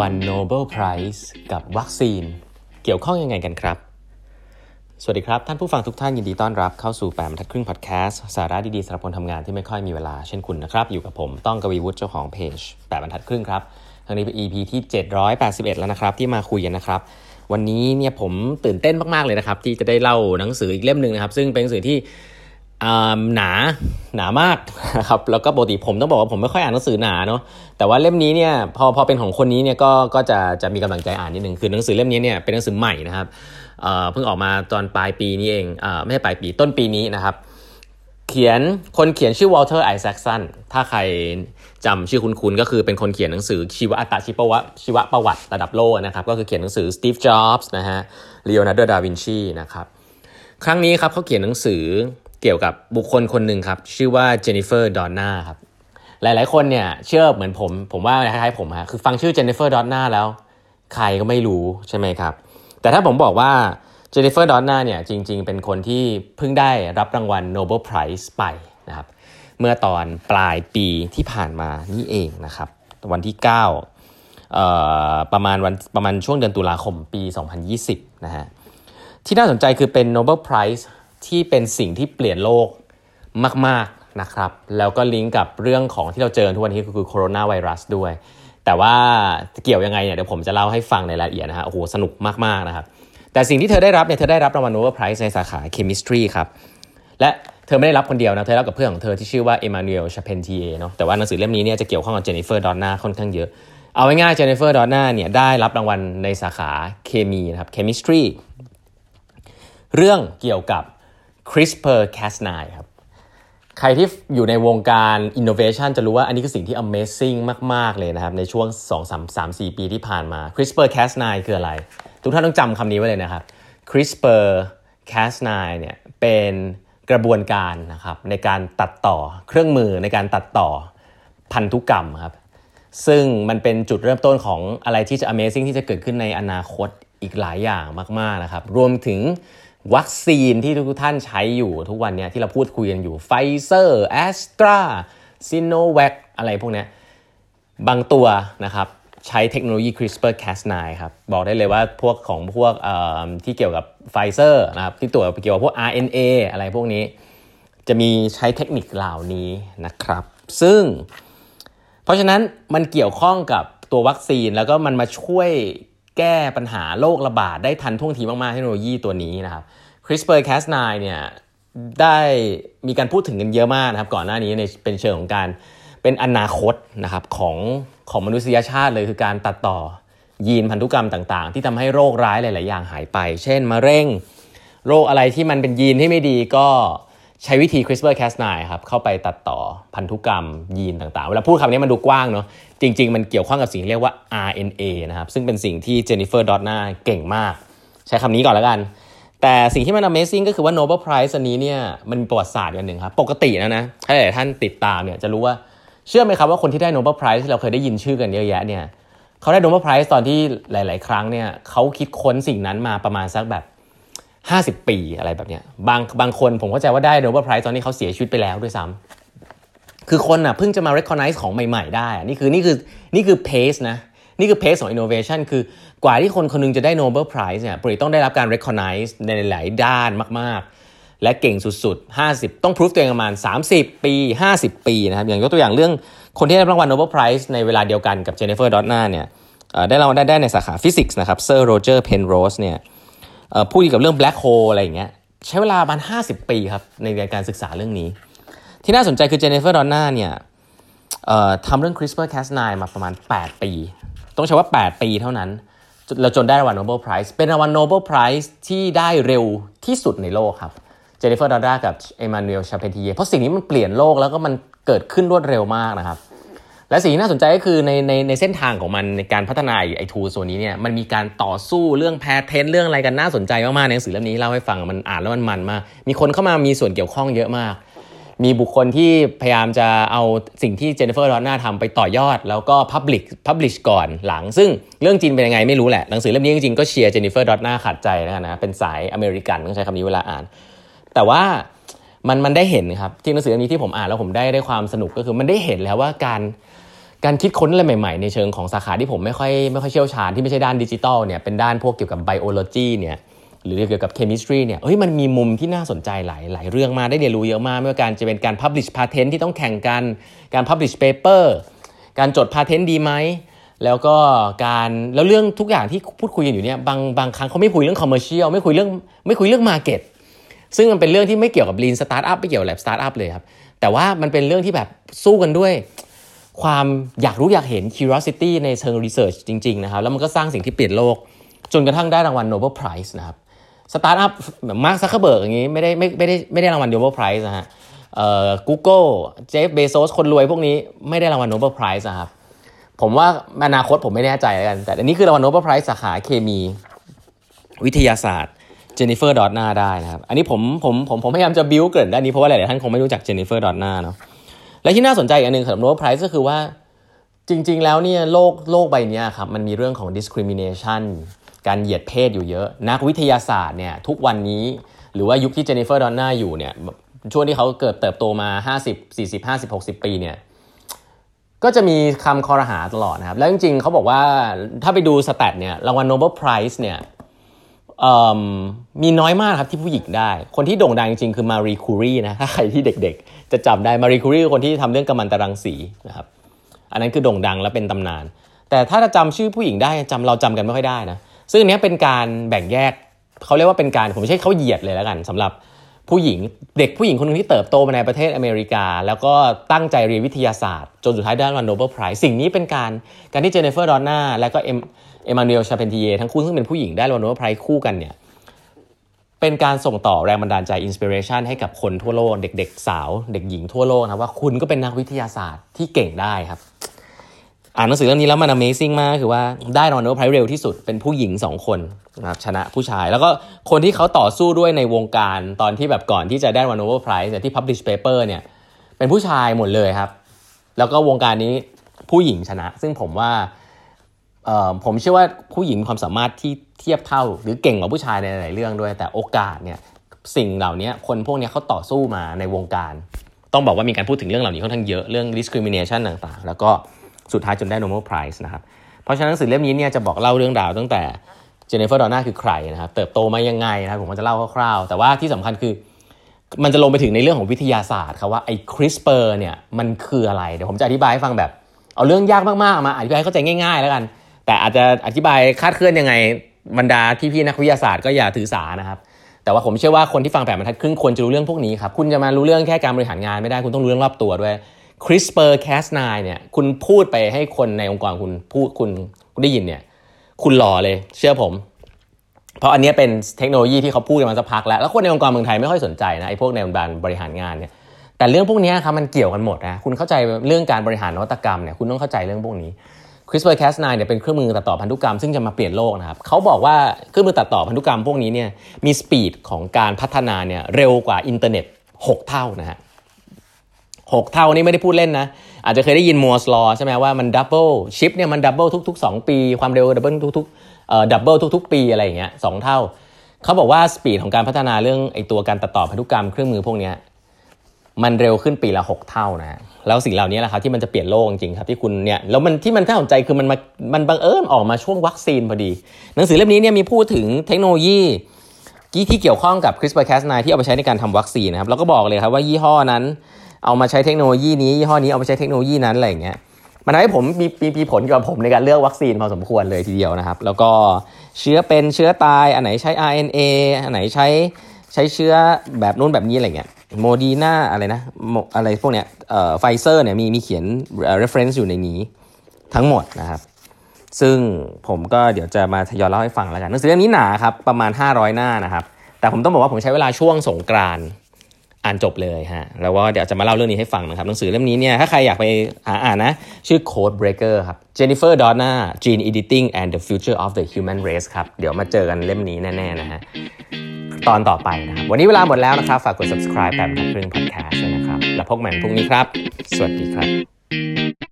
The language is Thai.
วัล Nobel Prize กับวัคซีน เกี่ยวข้องยังไงกันครับ สวัสดีครับ ท่านผู้ฟังทุกท่านยินดีต้อนรับเข้าสู่แปมทัดครึ่งพอดแคสต์สาระดีๆสำหรับคนทำงานที่ไม่ค่อยมีเวลาเช่นคุณนะครับ อยู่กับผมต้องกวีวุฒิเจ้าของเพจแปมบรรทัดครึ่งครับทางนี้เป็น EP ที่ 781 แล้วนะครับ ที่มาคุยกันนะครับวันนี้เนี่ยผมตื่นเต้นมากๆเลยนะครับที่จะได้เล่าหนังสืออีกเล่มหนึ่งนะครับ ซึ่งเป็นหนังสือที่ หนาหนามากนะครับแล้วก็ปกติผมต้องบอกว่าผมไม่ค่อยอ่านหนังสือหนาเนาะแต่ว่าเล่มนี้เนี่ยพอพอเป็นของคนนี้เนี่ยก็ก็จะจะมีกำลังใจอ่านนิดนึงคือหนังสือเล่มนี้เนี่ยเป็นหนังสือใหม่นะครับเพิ่งออกมาตอนปลายปีนี้เองอไม่ใช่ปลายปีต้นปีนี้นะครับ เขียนคนเขียนชื่อวอลเทอร์ไอแซคสันถ้าใครจำชื่อคุณๆก็คือเป็นคนเขียนหนังสือชีวอัตชีวะชีวประวัติระดับโลกนะครับก็คือเขียนหนังสือสตีฟจ็อบส์นะฮะลีโอนาร์โดดาวินชีนะครับครั้งนี้ครับเขาเขียนหนังสือ เกี่ยวกับบุคคลคนหนึ่งครับ ชื่อว่าเจนนิเฟอร์ดอนนาครับหลาย ๆ คนเนี่ยเชื่อเหมือนผม ผมว่าคล้ายๆผมฮะคือฟังชื่อเจนนิเฟอร์ดอนนาแล้ว ใครก็ไม่รู้ใช่ไหมครับ แต่ถ้าผมบอกว่าเจนนิเฟอร์ดอนนาเนี่ยจริง ๆ เป็นคนที่เพิ่งได้รับรางวัล Nobel Prize ไปนะครับเมื่อตอนปลายปีที่ผ่านมานี่เองนะครับ วันที่ 9 ประมาณวันประมาณช่วงเดือนตุลาคมปี 2020 นะฮะที่น่าสนใจคือเป็น Nobel Prize ที่เป็นสิ่งที่เปลี่ยนโลกมาก ๆนะครับ แล้วก็ลิงก์กับเรื่องของที่เราเจอทุกวันนี้ก็คือโคโรนาไวรัสด้วย แต่ว่าเกี่ยวยังไงเนี่ยเดี๋ยวผมจะเล่าให้ฟังในรายละเอียดนะฮะโอ้โหสนุกมาก ๆ นะครับ แต่สิ่งที่เธอได้รับเนี่ยเธอได้รับรางวัล Nobel Prize ในสาขา chemistry ครับและเธอไม่ได้รับคนเดียวนะ เธอรับกับเพื่อนของเธอที่ชื่อว่าเอมานูเอลชาเพนทีเอเนาะแต่ว่าหนังสือเล่มนี้เนี่ยจะเกี่ยวข้องกับเจนนิเฟอร์ดอนนาค่อนข้างเยอะเอาง่ายๆเจนนิเฟอร์ดอนนาเนี่ยได้รับรางวัลในสาขาเคมีนะครับ chemistry เรื่องเกี่ยวกับ CRISPR-Cas9 ครับ ใครที่อยู่ในวงการ innovation จะรู้ว่าอันนี้คือสิ่งที่ amazing มาก ๆ เลยนะครับ ในช่วง 2 3 3 4 ปีที่ผ่านมา CRISPR-Cas9 คืออะไร ทุกท่านต้องจำคำนี้ไว้เลยนะครับ CRISPR-Cas9 เนี่ยเป็นกระบวนการนะครับในการตัดต่อเครื่องมือในการตัดต่อพันธุกรรมครับซึ่งมันเป็นจุดเริ่มต้นของอะไรที่จะ amazing ที่จะเกิดขึ้นในอนาคตอีกหลายอย่างมาก ๆ นะครับ รวมถึง วัคซีนที่ทุกท่านใช้อยู่ทุกวันนี้ที่เราพูดคุยกันอยู่ไฟเซอร์แอสตราซิโนแวคอะไรพวกนี้บางตัวนะครับใช้เทคโนโลยี CRISPR-Cas9 ครับบอกได้เลยว่าพวกของพวกที่เกี่ยวกับไฟเซอร์นะครับที่ตัวเกี่ยวกับพวก RNA อะไรพวกนี้ จะมีใช้เทคนิคเหล่านี้นะครับ ซึ่ง เพราะฉะนั้นมันเกี่ยวข้องกับตัววัคซีนแล้วก็มันมาช่วย แก้ปัญหาโรคระบาดได้ทันท่วงทีมากๆเทคโนโลยีตัวนี้นะครับ CRISPR-Cas9 เนี่ยได้มีการพูดถึงกันเยอะมากนะครับ ก่อนหน้านี้ในเป็นเชิงของการเป็นอนาคตนะครับของของมนุษยชาติเลยคือการตัดต่อยีนพันธุกรรมต่างๆ ที่ทำให้โรคร้ายหลาย ๆ อย่างหายไป เช่นมะเร็งโรคอะไรที่มันเป็นยีนที่ไม่ดีก็ใช้วิธี CRISPR-Cas9 ครับเข้าไปตัดต่อพันธุกรรมยีนต่างๆ เวลาพูดคำนี้มันดูกว้างเนาะ จริง ๆ มันเกี่ยวข้องกับสิ่งที่เรียกว่า RNA นะครับ ซึ่งเป็นสิ่งที่เจนนิเฟอร์ดอตนาเก่งมาก ใช้คำนี้ก่อนแล้วกัน แต่สิ่งที่มัน Amazing ก็คือว่า Nobel Prize อันนี้เนี่ยมันประวัติศาสตร์อย่างหนึ่งครับ ปกตินะนะถ้าหลายท่านติดตามเนี่ยจะรู้ว่าเชื่อไหมครับว่าคนที่ได้ Nobel Prize ที่เราเคยได้ยินชื่อกันเยอะแยะเนี่ยเขาได้ Nobel Prize ตอนที่หลาย ๆ ครั้งเนี่ยเขาคิดค้นสิ่งนั้นมาประมาณสักแบบ50 ปีอะไรแบบเนี้ยบางบางคนผมเข้าใจว่าได้โนเบิลไพรส์ตอนนี้เขาเสียชีวิตไปแล้วด้วยซ้ คือคนอะเพิ่งจะมา recognize ของใหม่ๆ ได้ นี่คือนี่คือนี่คือ pace นะ นี่คือ pace ของ innovation คือกว่าที่คนคนนึงจะได้ Nobel Prize เนี่ยปริต้องได้รับการ recognize ในหลายด้านมากๆ และเก่งสุดๆ 50 ต้อง proof ตัวเองประมาณ 30 ปี 50 ปีนะครับ อย่างยกตัวอย่างเรื่องคนที่ได้รางวัล Nobel Prize ในเวลาเดียวกันกับเจนนิเฟอร์ดอตนาเนี่ยได้รางวัลได้ในสาขาฟิสิกส์นะครับเซอร์โรเจอร์เพนโรสเนี่ยพูดเกี่ยวกับเรื่อง black hole อะไรอย่างเงี้ยใช้เวลาประมาณ 50 ปีครับในการศึกษาเรื่องนี้ ที่น่าสนใจคือเจนนิเฟอร์ดอนน่าเนี่ยทำเรื่อง CRISPR-Cas9 มาประมาณ 8 ปี ต้องใช้ว่า 8 ปีเท่านั้น เราจนได้รางวัล Nobel Prize เป็นรางวัล Nobel Prize ที่ได้เร็วที่สุดในโลกครับเจนนิเฟอร์ดอนน่ากับเอมานูเอลชาเพนทีเยเพราะสิ่งนี้มันเปลี่ยนโลกแล้วก็มันเกิดขึ้นรวดเร็วมากนะครับ และสิ่งที่น่าสนใจก็คือในในในเส้นทางของมันในการพัฒนาไอ tool ส่วนนี้เนี่ยมันมีการต่อสู้เรื่อง patent เรื่องอะไรกันน่าสนใจมากๆในหนังสือเล่มนี้เล่าให้ฟังมันอ่านแล้วมันมันมากมีคนเข้ามามีส่วนเกี่ยวข้องเยอะมาก มีบุคคลที่พยายามจะเอาสิ่งที่เจนนิเฟอร์ดอนน่าทำไปต่อยอด แล้วก็ public publish ก่อนหลัง ซึ่งเรื่องจริงเป็นยังไงไม่รู้แหละ หนังสือเล่มนี้จริงๆก็เชียร์เจนนิเฟอร์ดอนน่าขาดใจนะนะเป็นสายอเมริกันต้องใช้คำนี้เวลาอ่าน แต่ว่ามันมันได้เห็นครับที่หนังสือเล่มนี้ที่ผมอ่านแล้วผมได้ได้ความสนุกก็คือมันได้เห็นแล้วว่าการการคิดค้นอะไรใหม่ๆ ในเชิงของสาขาที่ผมไม่ค่อยไม่ค่อยเชี่ยวชาญที่ไม่ใช่ด้านดิจิตอลเนี่ยเป็นด้านพวกเกี่ยวกับ biology เนี่ย หรือเกี่ยวกับ chemistry เนี่ยเฮ้ยมันมีมุมที่น่าสนใจหลายหลายเรื่องมาได้เรียนรู้เยอะมากไม่ว่าการจะเป็นการ publish patent ที่ต้องแข่งกันการ publish paper การจด patent ดีไหมแล้วก็การแล้วเรื่องทุกอย่างที่พูดคุยกันอยู่เนี่ยบางบางครั้งเขาไม่คุยเรื่อง commercial ไม่คุยเรื่องไม่คุยเรื่อง market ซึ่งมันเป็นเรื่องที่ไม่เกี่ยวกับ lean startup ไม่เกี่ยวกับ lab startup เลยครับแต่ว่ามันเป็นเรื่องที่แบบสู้กันด้วย ความอยากรู้อยากเห็น curiosity ในเชิง research จริง ๆ นะครับ แล้วมันก็สร้างสิ่งที่เปลี่ยนโลก จนกระทั่งได้รางวัล Nobel Prize นะครับ สตาร์ทอัพแบบมาร์คซักเคเบิร์กอย่างนี้ไม่ได้ไม่ไม่ได้ไม่ได้รางวัล Nobel Prize นะฮะเอ่อ Google เจฟเบโซสคนรวยพวกนี้ไม่ได้รางวัล Nobel Prize นะครับผมว่าอนาคตผมไม่แน่ใจแล้วกัน แต่อันนี้คือรางวัล Nobel Prize สาขาเคมี วิทยาศาสตร์เจนนิเฟอร์ดอตนาได้นะครับ อันนี้ผมผมผมผมพยายามจะบิวเกิดด้านนี้เพราะว่าหลายๆท่านคงไม่รู้จักเจนนิเฟอร์ดอตนาเนาะและที่น่าสนใจอีกอันหนึ่งสำหรับ Nobel Prize ก็คือว่าจริง ๆ แล้วเนี่ยโลกโลกใบนี้ครับมันมีเรื่องของ discrimination การเหยียดเพศอยู่เยอะ นักวิทยาศาสตร์เนี่ยทุกวันนี้หรือว่ายุคที่เจนนิเฟอร์ดอนน่าอยู่เนี่ยช่วงที่เขาเกิดเติบโตมา 50 40 50 60 ปีเนี่ยก็จะมีคำคอรหาตลอดนะครับ แล้วจริงๆเขาบอกว่าถ้าไปดู stat เนี่ยรางวัล Nobel Prize เนี่ยมีน้อยมากครับที่ผู้หญิงได้ คนที่โด่งดังจริงๆ คือมารีคูรีนะถ้าใครที่เด็กๆ จะจำได้มารีคูรีคือคนที่ทำเรื่องกัมมันตรังสีนะครับอันนั้นคือโด่งดังและเป็นตำนาน แต่ถ้าจะจำชื่อผู้หญิงได้จำเราจำกันไม่ค่อยได้นะ ซึ่งอันนี้เป็นการแบ่งแยกเขาเรียกว่าเป็นการผมไม่ใช่เขาเหยียดเลยแล้วกันสำหรับผู้หญิงเด็กผู้หญิงคนนึงที่เติบโตมาในประเทศอเมริกา แล้วก็ตั้งใจเรียนวิทยาศาสตร์จนสุดท้ายได้รางวัล Nobel Prize สิ่งนี้เป็นการการที่เจนนิเฟอร์ดอนน่าและก็เอ็มเอมานูเอลชาเพนทีเยทั้งคู่ซึ่งเป็นผู้หญิงได้รางวัล Nobel Prize คู่กันเนี่ยเป็นการส่งต่อแรงบันดาลใจ inspiration ให้กับคนทั่วโลก เด็ก ๆ สาว เด็กหญิงทั่วโลกนะว่าคุณก็เป็นนักวิทยาศาสตร์ที่เก่งได้ครับ อ่านหนังสือเล่มนี้แล้วมัน Amazing มากคือว่าได้รอนโนไพรเร็วที่สุดเป็นผู้หญิง 2 คนนะครับชนะผู้ชาย แล้วก็คนที่เขาต่อสู้ด้วยในวงการตอนที่แบบก่อนที่จะได้ Nobel Prize เนี่ยที่ Publish Paper เนี่ยเป็นผู้ชายหมดเลยครับ แล้วก็วงการนี้ผู้หญิงชนะ ซึ่งผมว่าผมเชื่อว่าผู้หญิงความสามารถที่เทียบเท่า หรือเก่งกว่าผู้ชายในหลายเรื่องด้วย แต่โอกาสเนี่ยสิ่งเหล่านี้คนพวกนี้เขาต่อสู้มาในวงการ ต้องบอกว่ามีการพูดถึงเรื่องเหล่านี้ค่อนข้างเยอะเรื่อง discrimination ต่างๆ แล้วก็ สุดท้ายจนได้ Nobel Prize นะครับ เพราะฉะนั้นหนังสือเล่มนี้เนี่ยจะบอกเล่าเรื่องราวตั้งแต่เจเนฟเฟอร์ดอนน่าคือใครนะครับเติบโตมายังไงนะครับผมก็จะเล่าคร่าวๆ แต่ว่าที่สำคัญคือมันจะลงไปถึงในเรื่องของวิทยาศาสตร์ครับว่าไอ้ CRISPR เนี่ยมันคืออะไร เดี๋ยวผมจะอธิบายให้ฟังแบบ เอาเรื่องยากมากๆมาอธิบายเข้าใจง่าย ๆ แล้วกัน แต่อาจจะอธิบายคาดเคลื่อนยังไงบรรดาพี่ๆนักวิทยาศาสตร์ก็อย่าถือสานะครับแต่ว่าผมเชื่อว่าคนที่ฟังแปดบรรทัดครึ่งควรจะรู้เรื่องพวกนี้ครับคุณจะมารู้เรื่องแค่การบริหารงานไม่ได้คุณต้องรู้เรื่องรอบตัวด้วย CRISPR Cas9 เนี่ย คุณพูดไปให้คนในองค์กรคุณพูดคุณคุณได้ยินเนี่ย คุณหล่อเลย เชื่อผม เพราะอันนี้เป็นเทคโนโลยีที่เขาพูดกันมาสักพักแล้ว แล้วคนในองค์กรเมืองไทยไม่ค่อยสนใจนะไอ้พวกในองค์การบริหารงานเนี่ยแต่เรื่องพวกนี้ครับมันเกี่ยวกันหมดนะคุณเข้าใจเรื่องการบริหารนวัตกรรมเนี่ยคุณต้องเข้าใจเรื่องพวกนี้ CRISPR-Cas9 เนี่ยเป็นเครื่องมือตัดต่อพันธุกรรมซึ่งจะมาเปลี่ยนโลกนะครับเขาบอกว่าเครื่องมือตัดต่อพันธุกรรมพวกนี้เนี่ยมี speed ของการพัฒนาเนี่ยเร็วกว่าอินเทอร์เน็ต 6 เท่านะฮะ 6 เท่านี่ไม่ได้พูดเล่นนะ อาจจะเคยได้ยิน Moore's Law ใช่ไหมว่ามัน doubleชิปเนี่ยมัน double ทุก ๆ 2 ปี ความเร็ว double ทุกๆเอ่อ double ทุก ๆ ปีอะไรอย่างเงี้ยสองเท่า เขาบอกว่า speed ของการพัฒนาเรื่องไอตัวการตัดต่อพันธุกรรมเครื่องมือพวกนี้มันเร็วขึ้นปีละ 6 เท่านะแล้วสิ่งเหล่านี้แหละครับที่มันจะเปลี่ยนโลกจริงครับที่คุณเนี่ยแล้วมันที่มันน่าสนใจคือมันมามันบังเอิญออกมาช่วงวัคซีนพอดี หนังสือเล่มนี้เนี่ยมีพูดถึงเทคโนโลยีที่เกี่ยวข้องกับ CRISPR-Cas9 ที่เอาไปใช้ในการทำวัคซีนนะครับแล้วก็บอกเลยครับว่ายี่ห้อนั้น เอามาใช้เทคโนโลยีนี้ยี่ห้อนี้เอาไปใช้เทคโนโลยีนั้นอะไรอย่างเงี้ยมันทำให้ผมมีมีมีผลกับผมในการเลือกวัคซีนพอสมควรเลยทีเดียวนะครับ แล้วก็เชื้อเป็นเชื้อตาย อันไหนใช้ RNA อันไหนใช้ใช้เชื้อแบบนู้นแบบนี้อะไรเงี้ยโมเดอร์นาอะไรนะอะไรพวกเนี้ยเอ่อไฟเซอร์เนี่ยมีมีเขียน reference อยู่ในนี้ทั้งหมดนะครับ ซึ่งผมก็เดี๋ยวจะมาทยอยเล่าให้ฟังแล้วกันหนังสือเล่มนี้หนาครับประมาณ 500 หน้านะครับ แต่ผมต้องบอกว่าผมใช้เวลาช่วงสงกราน อ่านจบเลยฮะแล้วก็เดี๋ยวจะมาเล่าเรื่องนี้ให้ฟังนะครับหนังสือเล่มนี้เนี่ยถ้าใครอยากไปหาอ่านนะ ชื่อ Code Breaker ครับ Jennifer Doudna Gene Editing and the Future of the Human Race ครับ เดี๋ยวมาเจอกันเล่มนี้แน่ๆนะฮะตอนต่อไปนะครับ วันนี้เวลาหมดแล้วนะครับ ฝากกด subscribe แบบพันครึ่ง podcast นะครับ แล้วพบกันพรุ่งนี้ครับ สวัสดีครับ